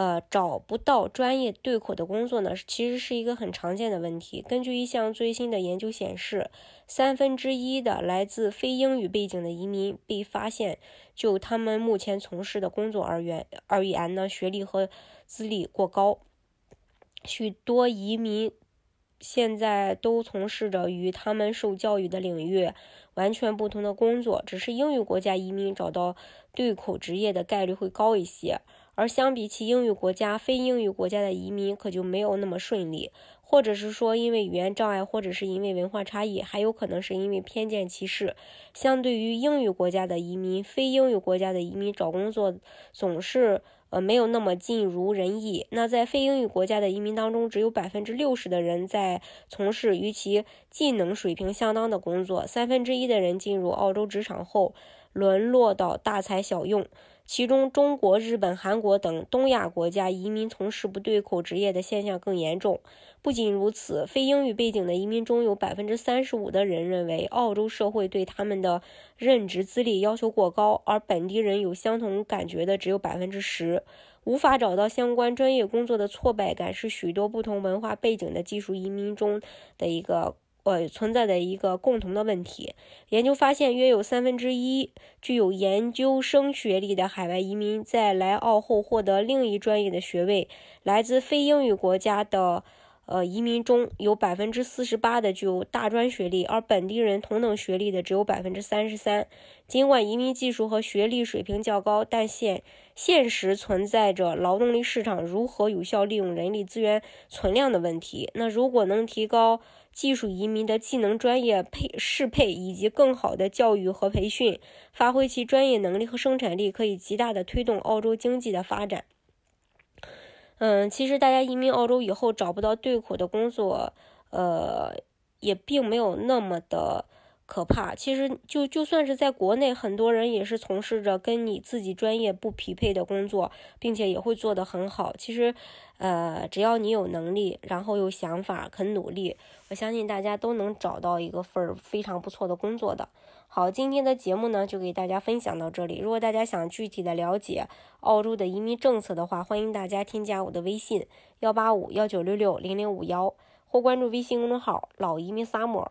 呃，找不到专业对口的工作呢，其实是一个很常见的问题。根据一项最新的研究显示，三分之一的来自非英语背景的移民被发现，就他们目前从事的工作而言，而言呢，学历和资历过高。许多移民现在都从事着与他们受教育的领域完全不同的工作，只是英语国家移民找到对口职业的概率会高一些。而相比起英语国家，非英语国家的移民可就没有那么顺利，或者是说因为语言障碍，或者是因为文化差异，还有可能是因为偏见歧视。相对于英语国家的移民，非英语国家的移民找工作总是呃没有那么尽如人意。那在非英语国家的移民当中，只有百分之六十的人在从事与其技能水平相当的工作，三分之一的人进入澳洲职场后沦落到大材小用。其中，中国、日本、韩国等东亚国家移民从事不对口职业的现象更严重。不仅不仅如此，非英语背景的移民中有百分之三十五的人认为澳洲社会对他们的任职资历要求过高，而本地人有相同感觉的只有百分之十。无法找到相关专业工作的挫败感是许多不同文化背景的技术移民中的一个。呃，存在的一个共同的问题。研究发现，约有三分之一具有研究生学历的海外移民在来澳后获得另一专业的学位。来自非英语国家的呃移民中有百分之四十八的具有大专学历，而本地人同等学历的只有百分之三十三。尽管移民技术和学历水平较高，但现现实存在着劳动力市场如何有效利用人力资源存量的问题。那如果能提高，技术移民的技能、专业配适配以及更好的教育和培训，发挥其专业能力和生产力，可以极大的推动澳洲经济的发展。嗯，其实大家移民澳洲以后找不到对口的工作，呃，也并没有那么的。可怕，其实就就算是在国内，很多人也是从事着跟你自己专业不匹配的工作，并且也会做得很好。其实，呃，只要你有能力，然后有想法，肯努力，我相信大家都能找到一个份儿非常不错的工作的。好，今天的节目呢，就给大家分享到这里。如果大家想具体的了解澳洲的移民政策的话，欢迎大家添加我的微信幺八五幺九六六零零五幺，或关注微信公众号“老移民萨摩”。